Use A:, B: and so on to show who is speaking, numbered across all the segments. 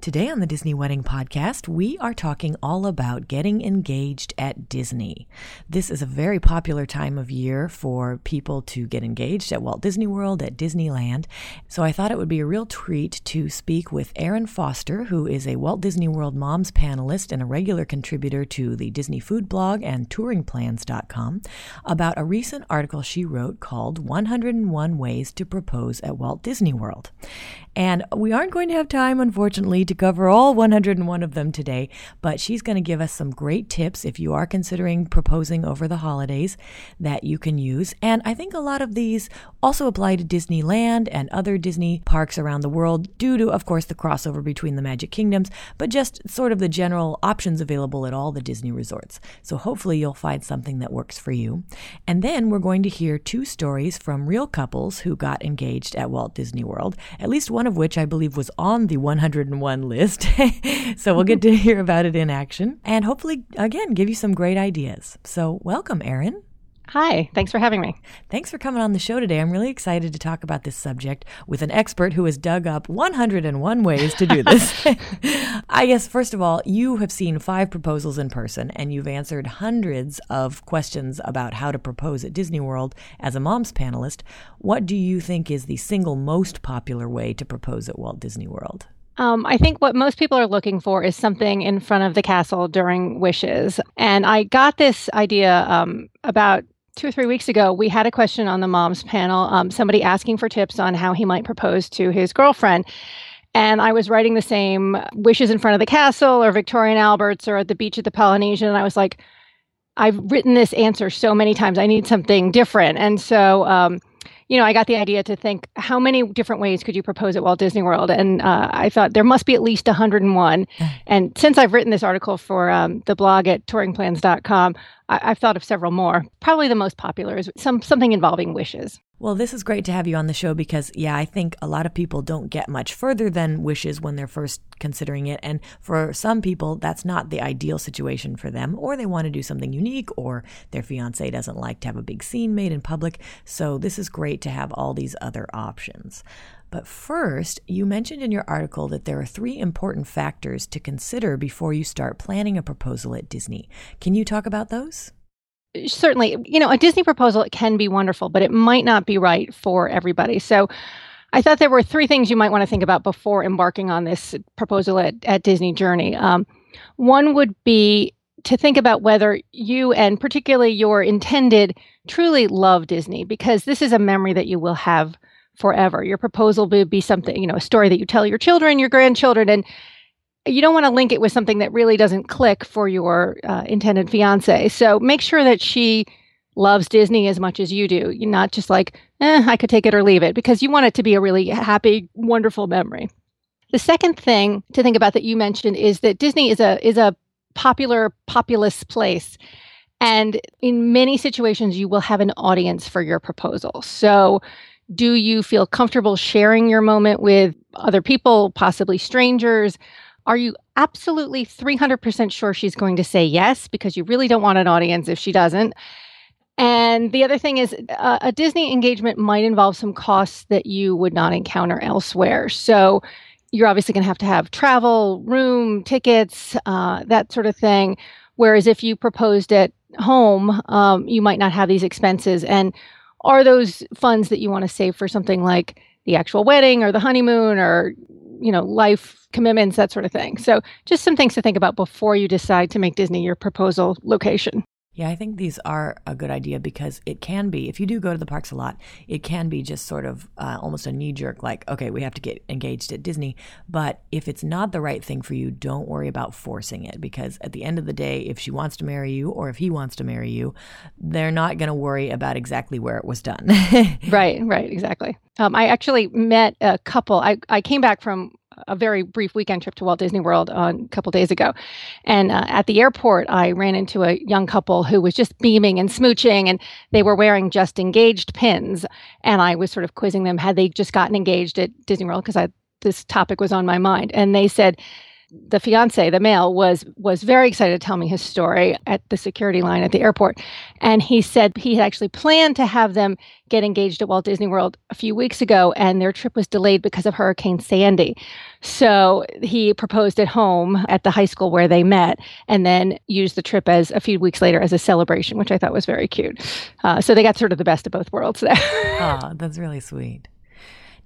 A: Today on the Disney Wedding Podcast, we are talking all about getting engaged at Disney. This is a very popular time of year for people to get engaged at Walt Disney World, at Disneyland. So I thought it would be a real treat to speak with Erin Foster, who is a Walt Disney World Moms panelist and a regular contributor to the Disney Food blog and touringplans.com, about a recent article she wrote called 101 Ways to Propose at Walt Disney World. And we aren't going to have time, unfortunately, to cover all 101 of them today, but she's going to give us some great tips if you are considering proposing over the holidays that you can use. And I think a lot of these also apply to Disneyland and other Disney parks around the world due to, of course, the crossover between the Magic Kingdoms, but just sort of the general options available at all the Disney resorts. So hopefully you'll find something that works for you. And then we're going to hear two stories from real couples who got engaged at Walt Disney World, at least one of which I believe was on the 101 list. so we'll get to hear about it in action and hopefully, again, give you some great ideas. So, welcome, Erin.
B: Hi, thanks for having me.
A: Thanks for coming on the show today. I'm really excited to talk about this subject with an expert who has dug up 101 ways to do this. I guess, first of all, you have seen five proposals in person and you've answered hundreds of questions about how to propose at Disney World as a mom's panelist. What do you think is the single most popular way to propose at Walt Disney World?
B: Um, I think what most people are looking for is something in front of the castle during wishes. And I got this idea um, about two or three weeks ago, we had a question on the moms panel, um, somebody asking for tips on how he might propose to his girlfriend. And I was writing the same wishes in front of the castle or Victoria and Albert's or at the beach at the Polynesian. And I was like, I've written this answer so many times. I need something different. And so, um, you know, I got the idea to think how many different ways could you propose at Walt Disney World? And uh, I thought there must be at least 101. and since I've written this article for um, the blog at touringplans.com, I- have thought of several more. Probably the most popular is some something involving wishes.
A: Well, this is great to have you on the show because, yeah, I think a lot of people don't get much further than wishes when they're first considering it. And for some people, that's not the ideal situation for them, or they want to do something unique, or their fiance doesn't like to have a big scene made in public. So, this is great to have all these other options. But first, you mentioned in your article that there are three important factors to consider before you start planning a proposal at Disney. Can you talk about those?
B: Certainly. You know, a Disney proposal can be wonderful, but it might not be right for everybody. So I thought there were three things you might want to think about before embarking on this proposal at, at Disney Journey. Um, one would be to think about whether you and particularly your intended truly love Disney, because this is a memory that you will have forever. Your proposal would be something, you know, a story that you tell your children, your grandchildren, and you don't want to link it with something that really doesn't click for your uh, intended fiance. So make sure that she loves Disney as much as you do. You're not just like, eh, I could take it or leave it, because you want it to be a really happy, wonderful memory. The second thing to think about that you mentioned is that Disney is a is a popular populous place. And in many situations, you will have an audience for your proposal. So do you feel comfortable sharing your moment with other people, possibly strangers? Are you absolutely 300% sure she's going to say yes because you really don't want an audience if she doesn't? And the other thing is, uh, a Disney engagement might involve some costs that you would not encounter elsewhere. So you're obviously going to have to have travel, room, tickets, uh, that sort of thing. Whereas if you proposed at home, um, you might not have these expenses. And are those funds that you want to save for something like the actual wedding or the honeymoon or you know life commitments that sort of thing? So just some things to think about before you decide to make disney your proposal location
A: Yeah, I think these are a good idea because it can be, if you do go to the parks a lot, it can be just sort of uh, almost a knee jerk, like, okay, we have to get engaged at Disney. But if it's not the right thing for you, don't worry about forcing it because at the end of the day, if she wants to marry you or if he wants to marry you, they're not going to worry about exactly where it was done.
B: right, right, exactly. Um, I actually met a couple. I, I came back from a very brief weekend trip to Walt Disney World a couple days ago. And uh, at the airport, I ran into a young couple who was just beaming and smooching, and they were wearing just engaged pins. And I was sort of quizzing them had they just gotten engaged at Disney World because this topic was on my mind. And they said, the fiance, the male, was was very excited to tell me his story at the security line at the airport, and he said he had actually planned to have them get engaged at Walt Disney World a few weeks ago, and their trip was delayed because of Hurricane Sandy. So he proposed at home at the high school where they met, and then used the trip as a few weeks later as a celebration, which I thought was very cute. Uh, so they got sort of the best of both worlds there.
A: oh, that's really sweet.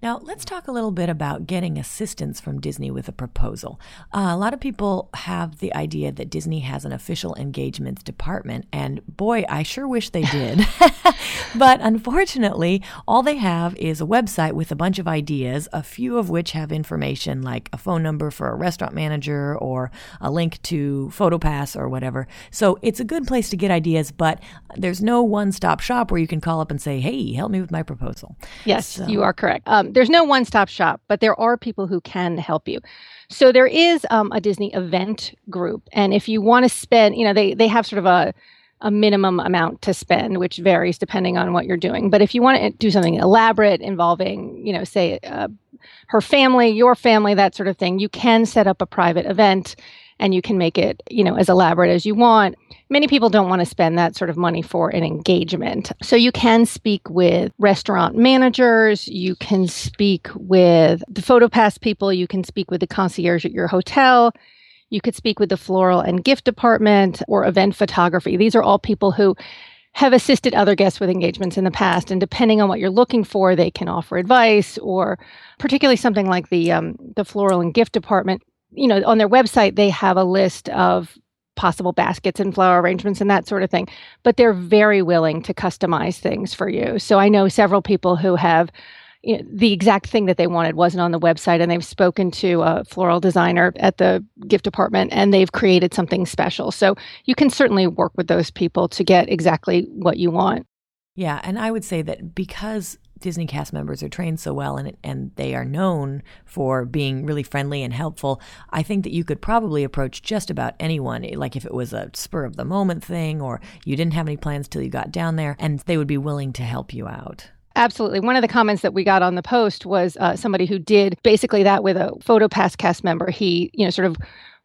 A: Now, let's talk a little bit about getting assistance from Disney with a proposal. Uh, a lot of people have the idea that Disney has an official engagements department, and boy, I sure wish they did. but unfortunately, all they have is a website with a bunch of ideas, a few of which have information like a phone number for a restaurant manager or a link to PhotoPass or whatever. So it's a good place to get ideas, but there's no one stop shop where you can call up and say, hey, help me with my proposal.
B: Yes, so, you are correct. Um, there's no one stop shop, but there are people who can help you. So there is um, a Disney event group, and if you want to spend, you know, they they have sort of a a minimum amount to spend, which varies depending on what you're doing. But if you want to do something elaborate involving, you know, say uh, her family, your family, that sort of thing, you can set up a private event and you can make it, you know, as elaborate as you want. Many people don't want to spend that sort of money for an engagement. So you can speak with restaurant managers, you can speak with the PhotoPass people, you can speak with the concierge at your hotel. You could speak with the floral and gift department or event photography. These are all people who have assisted other guests with engagements in the past. And depending on what you're looking for, they can offer advice or particularly something like the um, the floral and gift department you know, on their website, they have a list of possible baskets and flower arrangements and that sort of thing. But they're very willing to customize things for you. So I know several people who have you know, the exact thing that they wanted wasn't on the website, and they've spoken to a floral designer at the gift department and they've created something special. So you can certainly work with those people to get exactly what you want.
A: Yeah, and I would say that because Disney cast members are trained so well and and they are known for being really friendly and helpful, I think that you could probably approach just about anyone. Like if it was a spur of the moment thing or you didn't have any plans till you got down there, and they would be willing to help you out.
B: Absolutely. One of the comments that we got on the post was uh, somebody who did basically that with a PhotoPass cast member. He, you know, sort of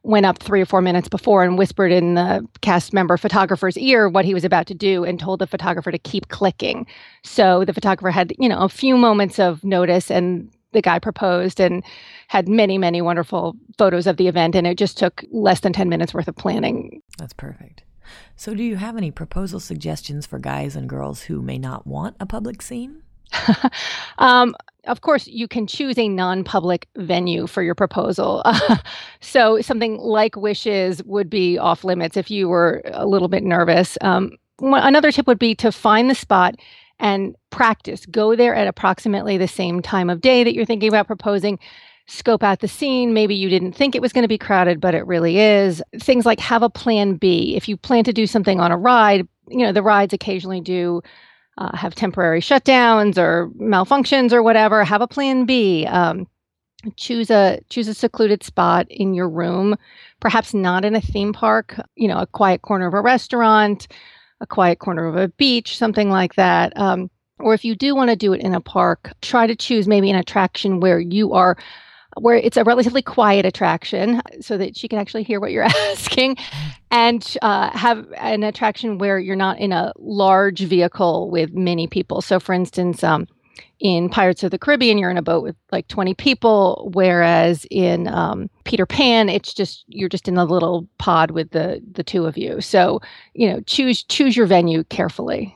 B: went up three or four minutes before and whispered in the cast member photographer's ear what he was about to do and told the photographer to keep clicking. So the photographer had, you know, a few moments of notice and the guy proposed and had many, many wonderful photos of the event. And it just took less than 10 minutes worth of planning.
A: That's perfect. So, do you have any proposal suggestions for guys and girls who may not want a public scene?
B: um, of course, you can choose a non public venue for your proposal. Uh, so, something like wishes would be off limits if you were a little bit nervous. Um, another tip would be to find the spot and practice. Go there at approximately the same time of day that you're thinking about proposing. Scope out the scene. Maybe you didn't think it was going to be crowded, but it really is. Things like have a plan B. If you plan to do something on a ride, you know, the rides occasionally do uh, have temporary shutdowns or malfunctions or whatever, have a plan B. Um, choose a choose a secluded spot in your room, perhaps not in a theme park. You know, a quiet corner of a restaurant, a quiet corner of a beach, something like that. Um, or if you do want to do it in a park, try to choose maybe an attraction where you are where it's a relatively quiet attraction so that she can actually hear what you're asking and uh, have an attraction where you're not in a large vehicle with many people. So, for instance, um, in Pirates of the Caribbean, you're in a boat with like 20 people, whereas in um, Peter Pan, it's just you're just in a little pod with the the two of you. So, you know, choose choose your venue carefully.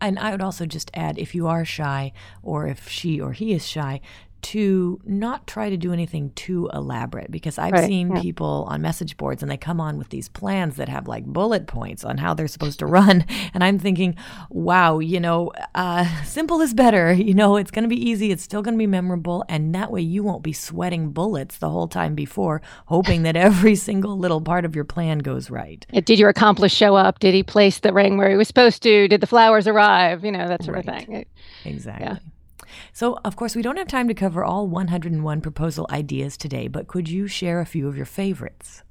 A: And I would also just add if you are shy or if she or he is shy, to not try to do anything too elaborate because I've
B: Right,
A: seen
B: yeah.
A: people on message boards and they come on with these plans that have like bullet points on how they're supposed to run. And I'm thinking, wow, you know, uh, simple is better. You know, it's going to be easy, it's still going to be memorable. And that way you won't be sweating bullets the whole time before, hoping that every single little part of your plan goes right.
B: Did your accomplice show up? Did he place the ring where he was supposed to? Did the flowers arrive? You know, that sort
A: Right.
B: of thing.
A: Exactly. So, of course, we don't have time to cover all 101 proposal ideas today, but could you share a few of your favorites?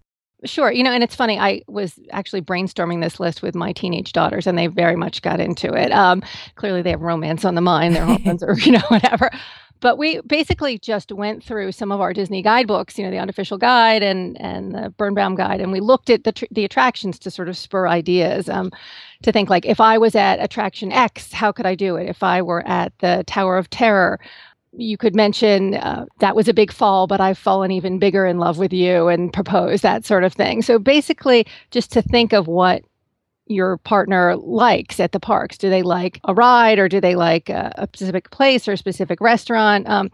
B: Sure. You know, and it's funny. I was actually brainstorming this list with my teenage daughters, and they very much got into it. Um, clearly, they have romance on the mind. Their hormones are, you know, whatever. But we basically just went through some of our Disney guidebooks, you know, the unofficial guide and and the Birnbaum guide, and we looked at the tr- the attractions to sort of spur ideas. Um, to think like, if I was at attraction X, how could I do it? If I were at the Tower of Terror, you could mention uh, that was a big fall, but I've fallen even bigger in love with you and propose that sort of thing. So basically, just to think of what your partner likes at the parks. Do they like a ride or do they like a, a specific place or a specific restaurant? Um,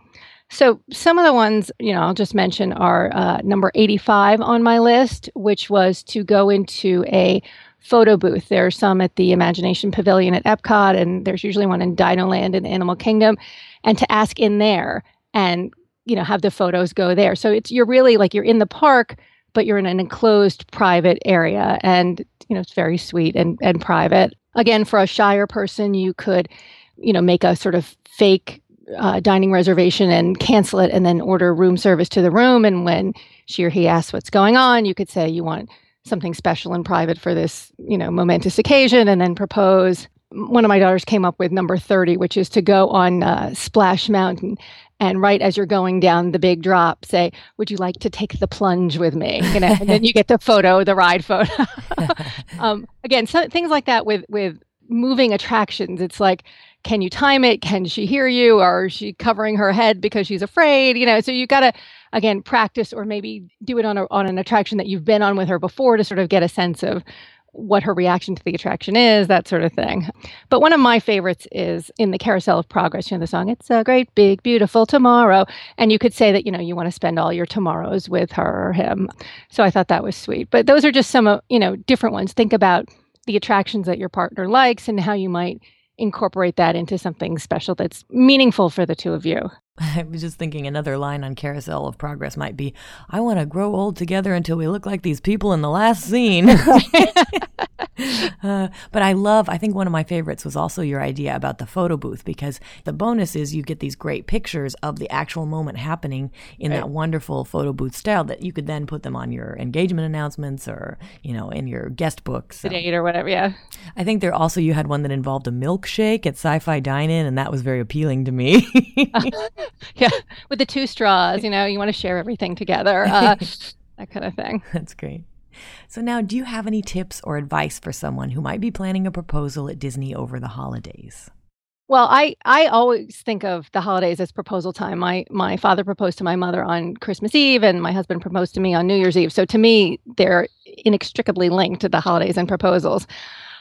B: so some of the ones, you know, I'll just mention are uh, number 85 on my list, which was to go into a photo booth. There are some at the Imagination Pavilion at Epcot, and there's usually one in Dino Land and Animal Kingdom, and to ask in there and you know have the photos go there. So it's you're really like you're in the park, but you're in an enclosed private area, and you know it's very sweet and and private. Again, for a shyer person, you could you know make a sort of fake uh, dining reservation and cancel it and then order room service to the room. And when she or he asks what's going on you could say you want something special and private for this you know momentous occasion and then propose. One of my daughters came up with number 30 which is to go on uh, splash mountain and right as you're going down the big drop say would you like to take the plunge with me? You know and then you get the photo the ride photo. Um, again so, things like that with with moving attractions. It's like can you time it? Can she hear you? Or is she covering her head because she's afraid? You know so you got to again practice or maybe do it on a, on an attraction that you've been on with her before to sort of get a sense of what her reaction to the attraction is that sort of thing. But one of my favorites is in the carousel of progress. You know the song? It's a great big beautiful tomorrow. And you could say that you know you want to spend all your tomorrows with her or him. So i thought that was sweet. But those are just some you know different ones. Think about the attractions that your partner likes and how you might incorporate that into something special that's meaningful for the two of you.
A: I was just thinking another line on Carousel of Progress might be I want to grow old together until we look like these people in the last scene. uh, but I love, I think one of my favorites was also your idea about the photo booth because the bonus is you get these great pictures of the actual moment happening in that wonderful photo booth style that you could then put them on your engagement announcements or, you know, in your guest books.
B: The date or whatever, yeah.
A: I think there also you had one that involved a milkshake at Sci-Fi Dine-In, and that was very appealing to me.
B: Yeah. With the two straws, you know, you want to share everything together. Uh, that kind of thing.
A: That's great. So now, do you have any tips or advice for someone who might be planning a proposal at Disney over the holidays?
B: Well, I, I always think of the holidays as proposal time. My my father proposed to my mother on Christmas Eve, and my husband proposed to me on New Year's Eve. So to me, they're inextricably linked to the holidays and proposals.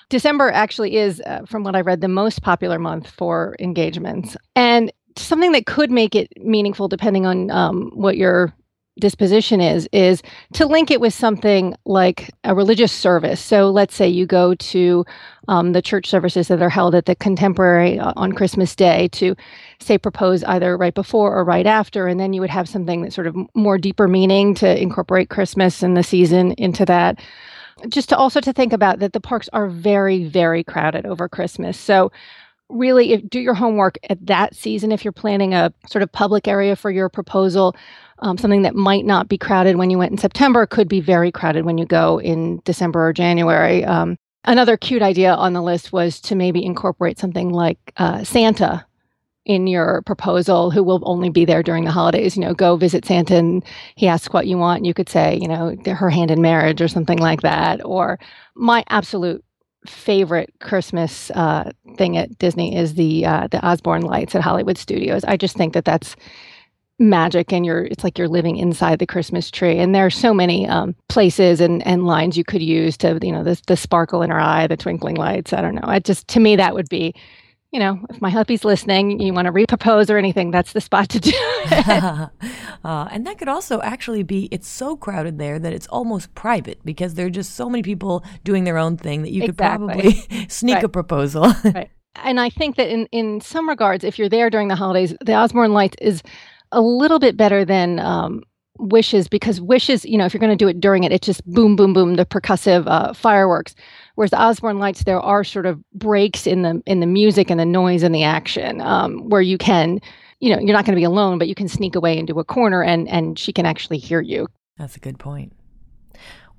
B: December actually is, uh, from what I read, the most popular month for engagements, and something that could make it meaningful, depending on um, what your disposition is, is to link it with something like a religious service. So let's say you go to um, the church services that are held at the Contemporary uh, on Christmas Day to say propose either right before or right after, and then you would have something that sort of more deeper meaning to incorporate Christmas and the season into that. Just to also to think about that the parks are very very crowded over christmas. So really if, do your homework at that season if you're planning a sort of public area for your proposal um, something that might not be crowded when you went in september could be very crowded when you go in december or january. Um, another cute idea on the list was to maybe incorporate something like uh, santa in your proposal who will only be there during the holidays. You know go visit santa and he asks what you want. You could say you know her hand in marriage or something like that. Or my absolute favorite christmas uh, thing at disney is the uh, the osborne lights at hollywood studios. I just think that that's magic and you're it's like you're living inside the christmas tree and there are so many um, places and and lines you could use to you know the, the sparkle in her eye the twinkling lights i don't know i just to me that would be you know, if my hubby's listening, you want to repropose or anything, that's the spot to do
A: uh, and that could also actually be, it's so crowded there that it's almost private because there are just so many people doing their own thing that you exactly. could probably sneak right. a proposal.
B: right. And I think that in, in some regards, if you're there during the holidays, the Osborne Lights is a little bit better than um, wishes because wishes you know if you're going to do it during it it's just boom boom boom the percussive uh, fireworks. Whereas osborne lights there are sort of breaks in the in the music and the noise and the action um, where you can you know you're not going to be alone but you can sneak away into a corner and and she can actually hear you.
A: That's a good point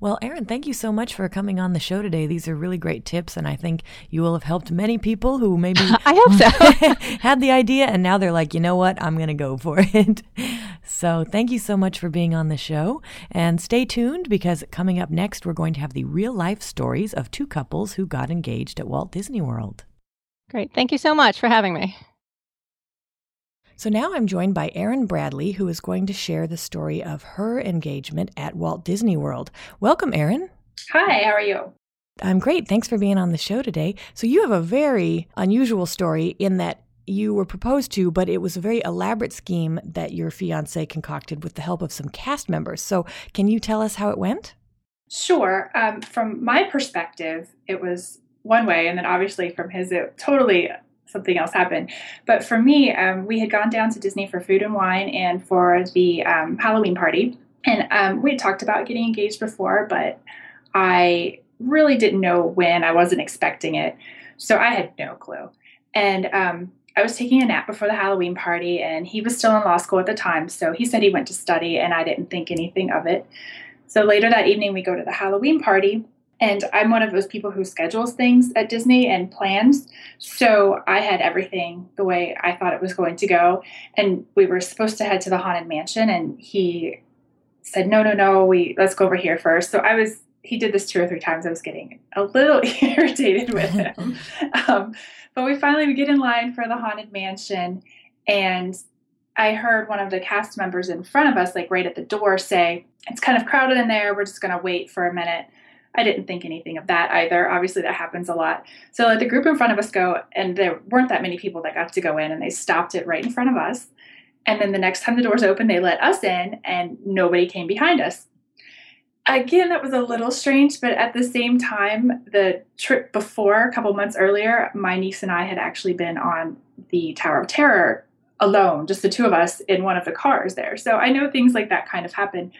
A: well, Erin, thank you so much for coming on the show today. These are really great tips, and I think you will have helped many people who maybe
B: I hope so
A: had the idea and now they're like, you know what, I'm going to go for it. So, thank you so much for being on the show, and stay tuned because coming up next, we're going to have the real life stories of two couples who got engaged at Walt Disney World.
B: Great, thank you so much for having me.
A: So now I'm joined by Erin Bradley, who is going to share the story of her engagement at Walt Disney World. Welcome, Erin.
C: Hi, how are you?
A: I'm great. Thanks for being on the show today. So, you have a very unusual story in that you were proposed to, but it was a very elaborate scheme that your fiance concocted with the help of some cast members. So, can you tell us how it went?
C: Sure. Um, from my perspective, it was one way, and then obviously from his, it totally something else happened. But for me, um, we had gone down to Disney for food and wine and for the um, Halloween party. And um, we had talked about getting engaged before, but I really didn't know when. I wasn't expecting it. So I had no clue. And um, I was taking a nap before the Halloween party, and he was still in law school at the time. So he said he went to study, and I didn't think anything of it. So later that evening, we go to the Halloween party, and I'm one of those people who schedules things at Disney and plans. So I had everything the way I thought it was going to go. And we were supposed to head to the Haunted Mansion and he said, No, no, no, we let's go over here first. So I was he did this two or three times. I was getting a little irritated with him. um, but we finally we get in line for the Haunted Mansion and I heard one of the cast members in front of us, like right at the door, say, It's kind of crowded in there. We're just going to wait for a minute. I didn't think anything of that either. Obviously, that happens a lot. So let the group in front of us go, and there weren't that many people that got to go in, and they stopped it right in front of us. And then the next time the doors opened, they let us in, and nobody came behind us. Again, that was a little strange, but at the same time, the trip before, a couple months earlier, my niece and I had actually been on the Tower of Terror alone, just the two of us in one of the cars there. So I know things like that kind of happen.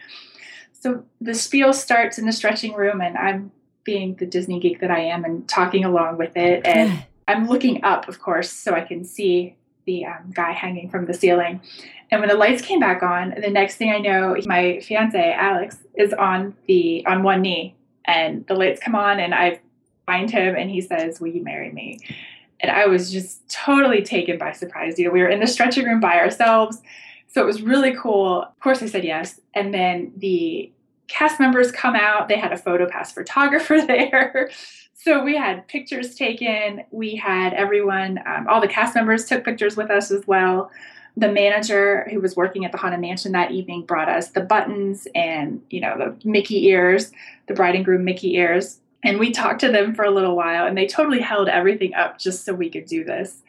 C: So the spiel starts in the stretching room, and I'm being the Disney geek that I am and talking along with it. And I'm looking up, of course, so I can see the um, guy hanging from the ceiling. And when the lights came back on, the next thing I know, my fiance Alex is on the on one knee, and the lights come on, and I find him, and he says, "Will you marry me?" And I was just totally taken by surprise. You know, we were in the stretching room by ourselves. So it was really cool. Of course, I said yes. And then the cast members come out. They had a photo pass photographer there. so we had pictures taken. We had everyone, um, all the cast members took pictures with us as well. The manager who was working at the Haunted Mansion that evening brought us the buttons and, you know, the Mickey ears, the bride and groom Mickey ears. And we talked to them for a little while and they totally held everything up just so we could do this.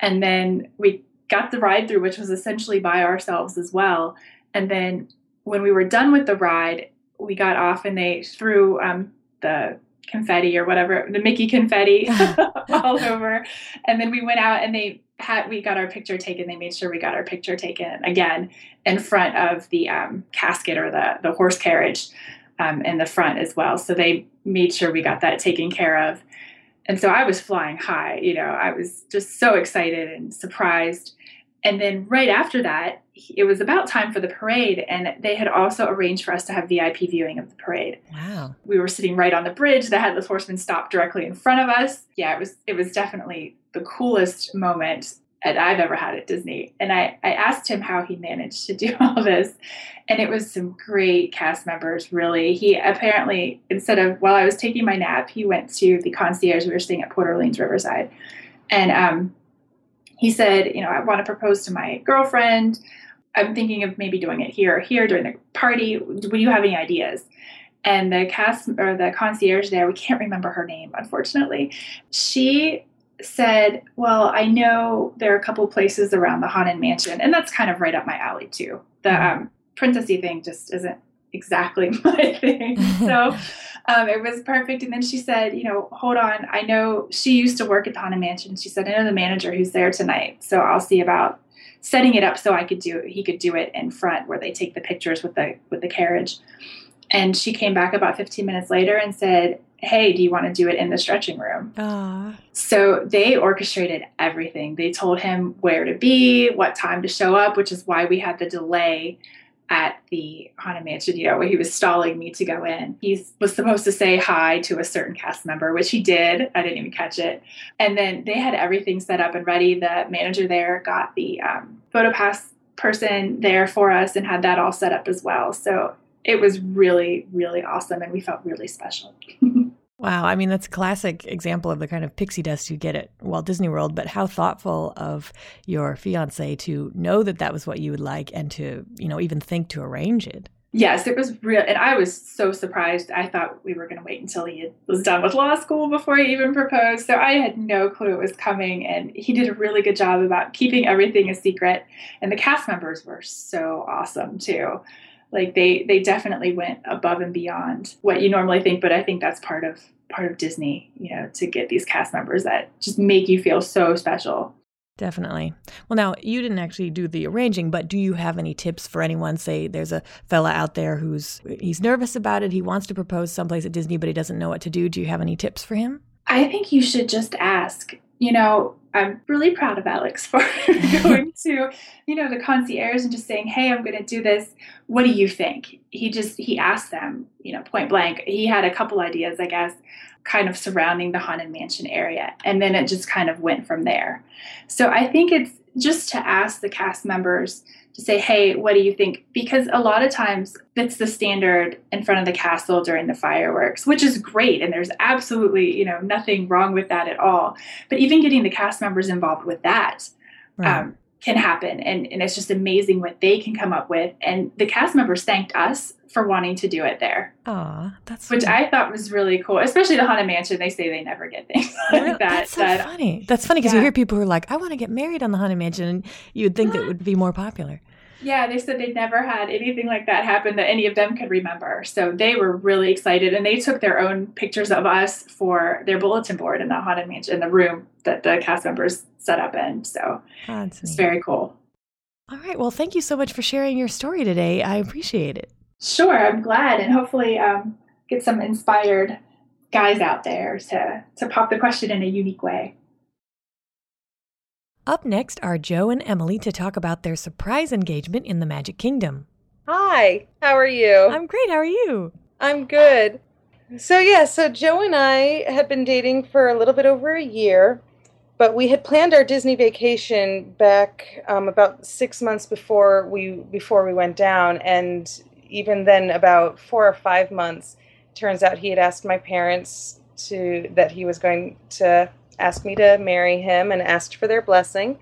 C: And then we got the ride through, which was essentially by ourselves as well. And then when we were done with the ride, we got off and they threw um, the confetti or whatever, the Mickey confetti all over. And then we went out and they had, we got our picture taken. They made sure we got our picture taken again in front of the um, casket or the, the horse carriage um, in the front as well. So they made sure we got that taken care of. And so I was flying high, you know, I was just so excited and surprised. And then right after that, it was about time for the parade, and they had also arranged for us to have VIP viewing of the parade.
A: Wow!
C: We were sitting right on the bridge. That had the headless horseman stopped directly in front of us. Yeah, it was it was definitely the coolest moment that I've ever had at Disney. And I, I asked him how he managed to do all this. And it was some great cast members, really. He apparently, instead of while I was taking my nap, he went to the concierge. We were staying at Port Orleans Riverside. And um, he said, You know, I want to propose to my girlfriend. I'm thinking of maybe doing it here or here during the party. Do you have any ideas? And the cast or the concierge there, we can't remember her name, unfortunately. She said, Well, I know there are a couple places around the Haunted Mansion, and that's kind of right up my alley too. The mm-hmm. um, princessy thing just isn't exactly my thing. So um, it was perfect. And then she said, You know, hold on. I know she used to work at the Haunted Mansion. She said, I know the manager who's there tonight. So I'll see about setting it up so I could do it. He could do it in front where they take the pictures with the with the carriage. And she came back about 15 minutes later and said, hey, do you want to do it in the stretching room? Aww. So they orchestrated everything. They told him where to be, what time to show up, which is why we had the delay at the Haunted Mansion, you know, where he was stalling me to go in. He was supposed to say hi to a certain cast member, which he did. I didn't even catch it. And then they had everything set up and ready. The manager there got the um, PhotoPass person there for us and had that all set up as well. So it was really, really awesome, and we felt really special.
A: wow. I mean, that's a classic example of the kind of pixie dust you get at Walt Disney World, but how thoughtful of your fiance to know that that was what you would like and to, you know, even think to arrange it.
C: Yes, it was real. And I was so surprised. I thought we were going to wait until he was done with law school before he even proposed. So I had no clue it was coming. And he did a really good job about keeping everything a secret. And the cast members were so awesome, too like they they definitely went above and beyond what you normally think but i think that's part of part of disney you know to get these cast members that just make you feel so special
A: Definitely. Well, now you didn't actually do the arranging, but do you have any tips for anyone? Say there's a fella out there who's he's nervous about it. He wants to propose someplace at Disney, but he doesn't know what to do. Do you have any tips for him?
C: I think you should just ask. You know, I'm really proud of Alex for going to, you know, the concierge and just saying, "Hey, I'm going to do this. What do you think?" He just he asked them, you know, point blank. He had a couple ideas, I guess, kind of surrounding the haunted mansion area, and then it just kind of went from there. So I think it's just to ask the cast members to say, hey, what do you think? Because a lot of times it's the standard in front of the castle during the fireworks, which is great. And there's absolutely, you know, nothing wrong with that at all. But even getting the cast members involved with that right. um, can happen. And, and it's just amazing what they can come up with. And the cast members thanked us for wanting to do it there.
A: Oh, that's
C: which I thought was really cool. Especially the Haunted Mansion, they say they never get things like that.
A: That's so that, funny. That's funny because yeah. you hear people who are like, "I want to get married on the Haunted Mansion," and you would think that would be more popular.
C: Yeah, they said they'd never had anything like that happen that any of them could remember. So they were really excited, and they took their own pictures of us for their bulletin board in the haunted mansion, in the room that the cast members set up in. So That's it's very cool.
A: All right. Well, thank you so much for sharing your story today. I appreciate it.
C: Sure, I'm glad, and hopefully um, get some inspired guys out there to to pop the question in a unique way.
A: Up next are Joe and Emily to talk about their surprise engagement in the Magic Kingdom.
D: Hi, how are you?
A: I'm great. How are you?
D: I'm good. So, yeah, so Joe and I had been dating for a little bit over a year, but we had planned our Disney vacation back um, about six months before we before we went down, and even then, about four or five months. Turns out he had asked my parents to that he was going to ask me to marry him and asked for their blessing.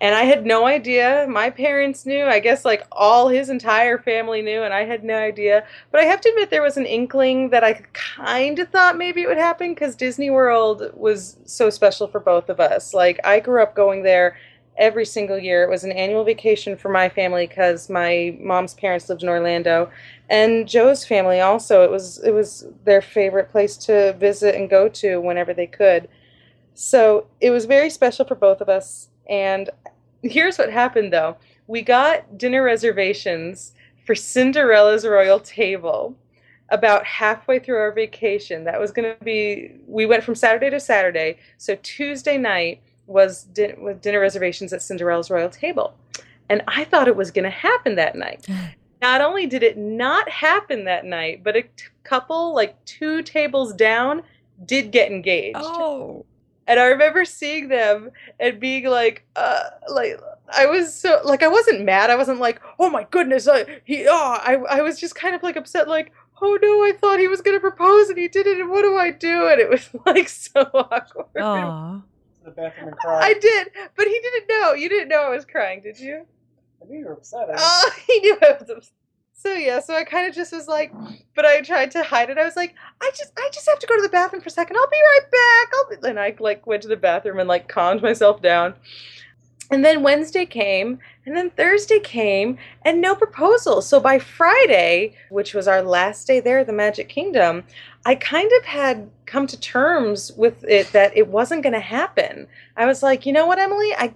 D: And I had no idea. My parents knew. I guess like all his entire family knew, and I had no idea. But I have to admit, there was an inkling that I kind of thought maybe it would happen because Disney World was so special for both of us. Like, I grew up going there every single year. It was an annual vacation for my family because my mom's parents lived in Orlando, and Joe's family also. It was it was their favorite place to visit and go to whenever they could. So it was very special for both of us. And here's what happened though we got dinner reservations for Cinderella's royal table about halfway through our vacation. That was going to be, we went from Saturday to Saturday. So Tuesday night was, din- with dinner reservations at Cinderella's royal table. And I thought it was going to happen that night. not only did it not happen that night, but a t- couple, like two tables down, did get engaged.
A: Oh.
D: And I remember seeing them and being like, uh, like I was so like I wasn't mad. I wasn't like, oh my goodness, I, he, oh, I, I was just kind of like upset, like, oh no, I thought he was gonna propose and he didn't, and what do I do? And it was like so awkward.
A: Aww.
E: The bathroom and cry.
D: I did, but he didn't know. You didn't know I was crying, did you?
E: I knew you were upset.
D: Oh, he knew I was upset. so yeah, so I kind of just was like, but I tried to hide it. I was like, I just, I just have to go to the bathroom for a second. I'll be right back. I'll be, and I like went to the bathroom and like calmed myself down. And then Wednesday came, and then Thursday came, and no proposal. So by Friday, which was our last day there at the Magic Kingdom, I kind of had come to terms with it that it wasn't going to happen. I was like, you know what, Emily, I,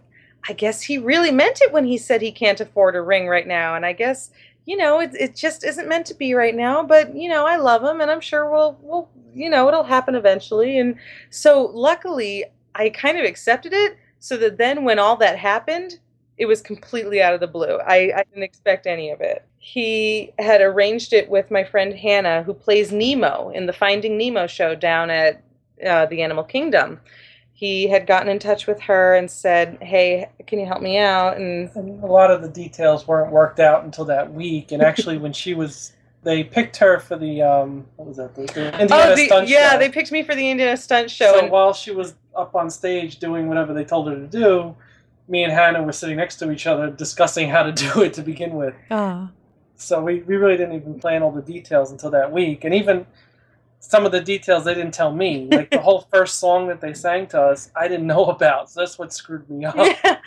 D: I guess he really meant it when he said he can't afford a ring right now, and I guess you know it, it just isn't meant to be right now. But you know, I love him, and I'm sure we'll, we'll, you know, it'll happen eventually. And so luckily, I kind of accepted it so that then when all that happened, it was completely out of the blue. I, I didn't expect any of it. He had arranged it with my friend Hannah, who plays Nemo in the Finding Nemo show down at uh, the Animal Kingdom. He had gotten in touch with her and said, "Hey, can you help me out?" And,
E: and a lot of the details weren't worked out until that week. And actually, when she was they picked her for the um what was that the, the Indiana
D: oh, the,
E: stunt
D: yeah,
E: show.
D: they picked me for the Indiana stunt show.
E: So
D: and,
E: while she was up on stage doing whatever they told her to do, me and Hannah were sitting next to each other discussing how to do it to begin with.
A: Oh.
E: So we, we really didn't even plan all the details until that week. And even some of the details they didn't tell me. Like the whole first song that they sang to us, I didn't know about. So that's what screwed me up.
D: yeah.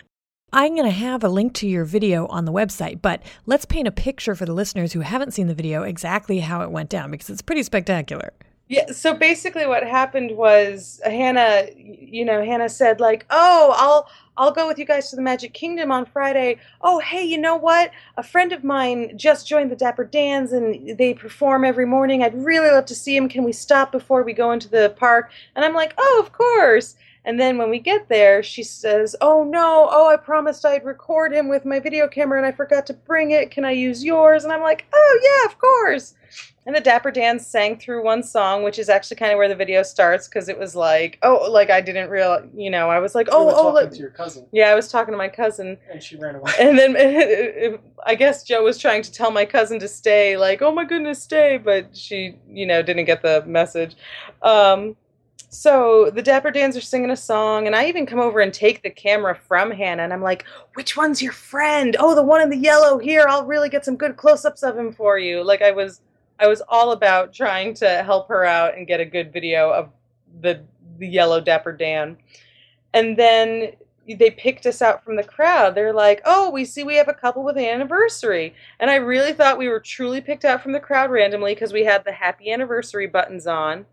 A: I'm going to have a link to your video on the website, but let's paint a picture for the listeners who haven't seen the video exactly how it went down because it's pretty spectacular.
D: Yeah, so basically what happened was uh, Hannah, you know, Hannah said like, "Oh, I'll I'll go with you guys to the Magic Kingdom on Friday. Oh, hey, you know what? A friend of mine just joined the Dapper Dans and they perform every morning. I'd really love to see him. Can we stop before we go into the park?" And I'm like, "Oh, of course." And then when we get there, she says, Oh no, oh, I promised I'd record him with my video camera and I forgot to bring it. Can I use yours? And I'm like, Oh, yeah, of course. And the Dapper Dan sang through one song, which is actually kind of where the video starts because it was like, oh, like I didn't realize, you know, I was like, oh, oh,
E: talking to your cousin,
D: yeah, I was talking to my cousin,
E: and she ran away.
D: and then I guess Joe was trying to tell my cousin to stay, like, oh my goodness, stay, but she, you know, didn't get the message. Um, so the Dapper Dans are singing a song, and I even come over and take the camera from Hannah, and I'm like, which one's your friend? Oh, the one in the yellow. Here, I'll really get some good close-ups of him for you. Like I was, I was all about trying to help her out and get a good video of the the yellow Dapper Dan. And then they picked us out from the crowd. They're like, "Oh, we see we have a couple with an anniversary." And I really thought we were truly picked out from the crowd randomly because we had the happy anniversary buttons on.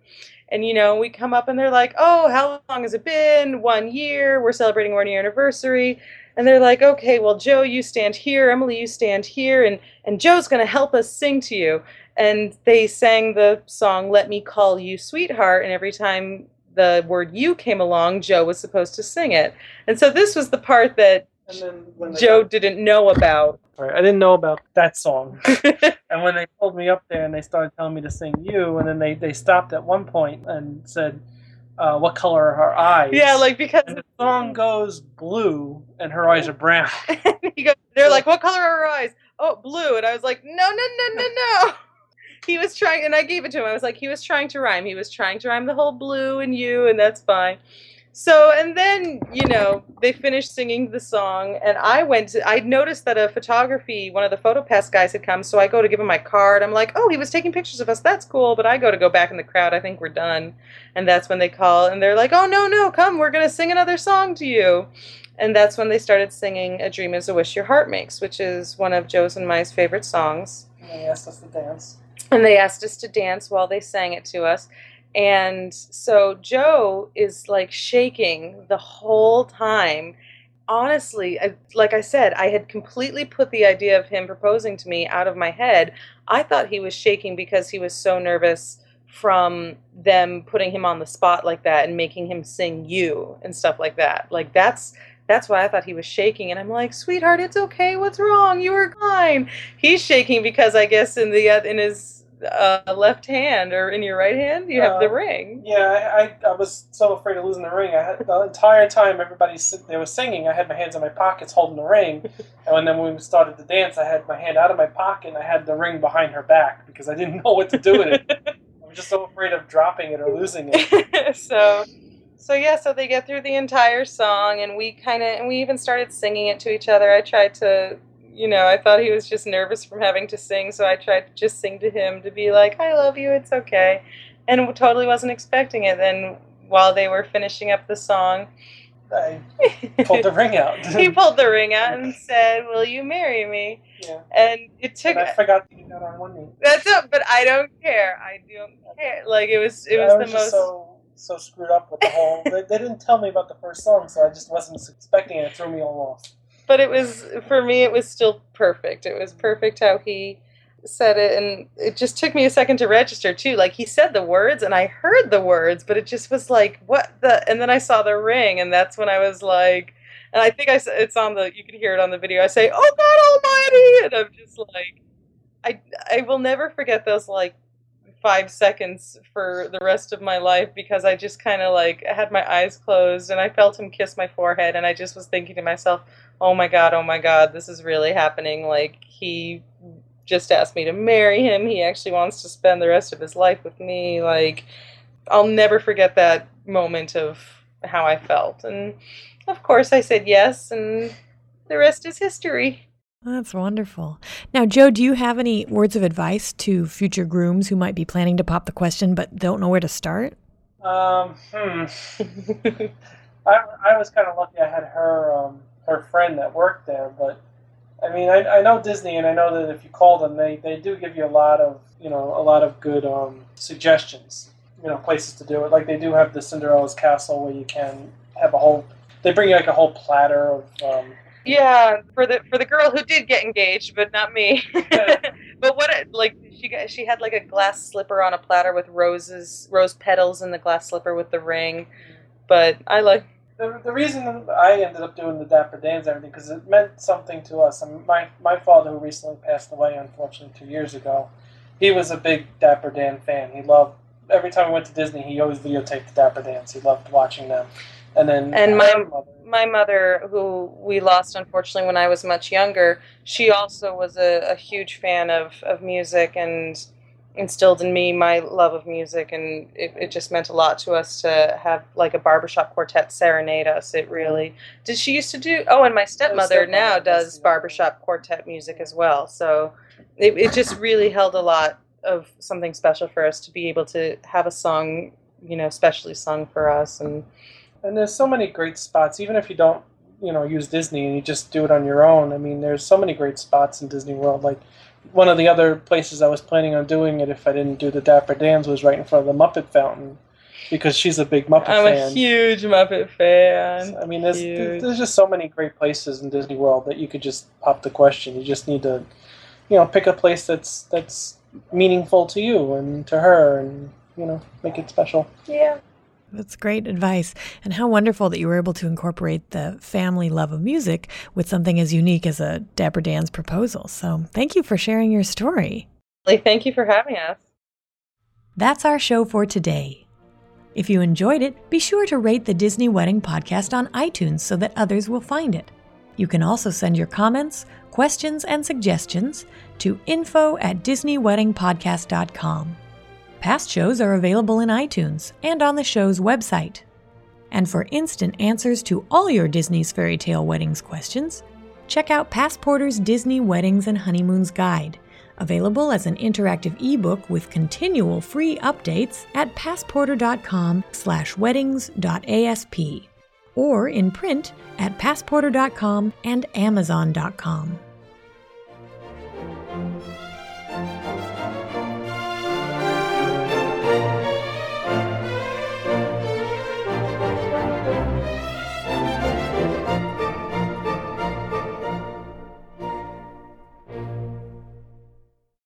D: And you know, we come up and they're like, "Oh, how long has it been? One year. We're celebrating one year anniversary." And they're like, "Okay, well, Joe, you stand here. Emily, you stand here, and and Joe's going to help us sing to you." And they sang the song "Let Me Call You Sweetheart," and every time the word "you" came along, Joe was supposed to sing it. And so this was the part that
E: And then when
D: Joe
E: got-
D: didn't know about.
E: Right, I didn't know about that song. and when they pulled me up there and they started telling me to sing "You," and then they, they stopped at one point and said, uh, "What color are her eyes?"
D: yeah, like because
E: and the song goes blue and her eyes are brown.
D: he goes, they're like, "What color are her eyes?" Oh, blue. And I was like, "No, no, no, no, no." He was trying, and I gave it to him. I was like, he was trying to rhyme. He was trying to rhyme the whole blue and you, and that's fine. So, and then, you know, they finished singing the song, and I went to, I noticed that a photography, one of the PhotoPass guys had come, so I go to give him my card. I'm like, oh, he was taking pictures of us. That's cool. But I go to go back in the crowd. I think we're done. And that's when they call, and they're like, oh, no, no, come. We're going to sing another song to you. And that's when they started singing A Dream is a Wish Your Heart Makes, which is one of Joe's and my favorite songs
E: And they asked us to dance.
D: and they asked us to dance while they sang it to us. And so Joe is like shaking the whole time. Honestly, I, like I said, I had completely put the idea of him proposing to me out of my head. I thought he was shaking because he was so nervous from them putting him on the spot like that and making him sing you and stuff like that. Like that's that's why I thought he was shaking and I'm like, "Sweetheart, it's okay. What's wrong? You were fine." He's shaking because I guess in the uh, in his uh, left hand or in your right hand you have the ring.
E: Yeah, I, I, I was so afraid of losing the ring. I had the entire time everybody they were singing. I had my hands in my pockets holding the ring, and then when we started to dance, I had my hand out of my pocket and I had the ring behind her back because I didn't know what to do with it. I was just so afraid of dropping it or losing it.
D: so so yeah, so they get through the entire song and we kind of and we even started singing it to each other. I tried to you know, I thought he was just nervous from having to sing, so I tried to just sing to him to be like, I love you, it's okay. And totally wasn't expecting it. Then while they were finishing up the song,
E: I pulled the ring out.
D: he pulled the ring out and said, Will you marry me?
E: Yeah.
D: And it took.
E: And I forgot to do that on one knee.
D: That's it, but I don't care. I don't care. Like it was, it was,
E: I
D: the
E: was
D: most.
E: so so screwed up with the whole. they, they didn't tell me about the first song, so I just wasn't expecting it. It threw me all off.
D: But it was for me. It was still perfect. It was perfect how he said it, and it just took me a second to register too. Like he said the words, and I heard the words, but it just was like, what the? And then I saw the ring, and that's when I was like. And I think I it's on the you can hear it on the video. I say, "Oh God Almighty!" and I'm just like, I I will never forget those like five seconds for the rest of my life because I just kind of like had my eyes closed and I felt him kiss my forehead and I just was thinking to myself, "Oh my God, oh my God, this is really happening!" Like he just asked me to marry him. He actually wants to spend the rest of his life with me. Like I'll never forget that moment of how I felt and of course, I said yes, and the rest is history.
A: That's wonderful. Now, Joe, do you have any words of advice to future grooms who might be planning to pop the question but don't know where to start?
E: Um, hmm. I, I was kind of lucky. I had her um, her friend that worked there, but I mean, I, I know Disney, and I know that if you call them, they, they do give you a lot of you know a lot of good um, suggestions. You know, places to do it. Like they do have the Cinderella's Castle where you can have a whole. They bring you like a whole platter of. Um,
D: yeah, for the for the girl who did get engaged, but not me. but what like she got, she had like a glass slipper on a platter with roses, rose petals in the glass slipper with the ring. But I like
E: the, the reason I ended up doing the Dapper Dans and everything because it meant something to us. And my my father, who recently passed away, unfortunately, two years ago, he was a big Dapper Dan fan. He loved every time we went to Disney, he always videotaped the Dapper Dans. He loved watching them. And then
D: And my-
E: mother,
D: my mother, who we lost unfortunately when I was much younger, she also was a, a huge fan of, of music and instilled in me my love of music. And it, it just meant a lot to us to have like a barbershop quartet serenade us. It really did. She used to do, oh, and my stepmother
E: stepmother
D: now
E: does
D: does barbershop quartet music as well. So it, it just really held a lot of something special for us to be able to have a song, you know, specially sung for us. And
E: and there's so many great spots. Even if you don't, you know, use Disney and you just do it on your own. I mean, there's so many great spots in Disney World. Like one of the other places I was planning on doing it if I didn't do the Dapper Dans was right in front of the Muppet Fountain because she's a big Muppet
D: I'm
E: fan.
D: a huge Muppet fan.
E: I mean, there's
D: Huge.
E: there's just so many great places in Disney World that you could just pop the question. You just need to, you know, pick a place that's that's meaningful to you and to her, and you know, make it special.
D: Yeah.
A: That's great advice. And how wonderful that you were able to incorporate the family love of music with something as unique as a Dapper Dan's proposal. So thank you for sharing your story.
D: Thank you for having us.
A: That's our show for today. If you enjoyed it, be sure to rate the Disney Wedding Podcast on iTunes so that others will find it. You can also send your comments, questions, and suggestions to info at DisneyWeddingPodcast.com. Past shows are available in iTunes and on the show's website. And for instant answers to all your Disney's Fairy Tale Weddings questions, check out Passporter's Disney Weddings and Honeymoons Guide, available as an interactive ebook with continual free updates at passporter.com slash weddings.asp or in print at passporter.com and amazon.com.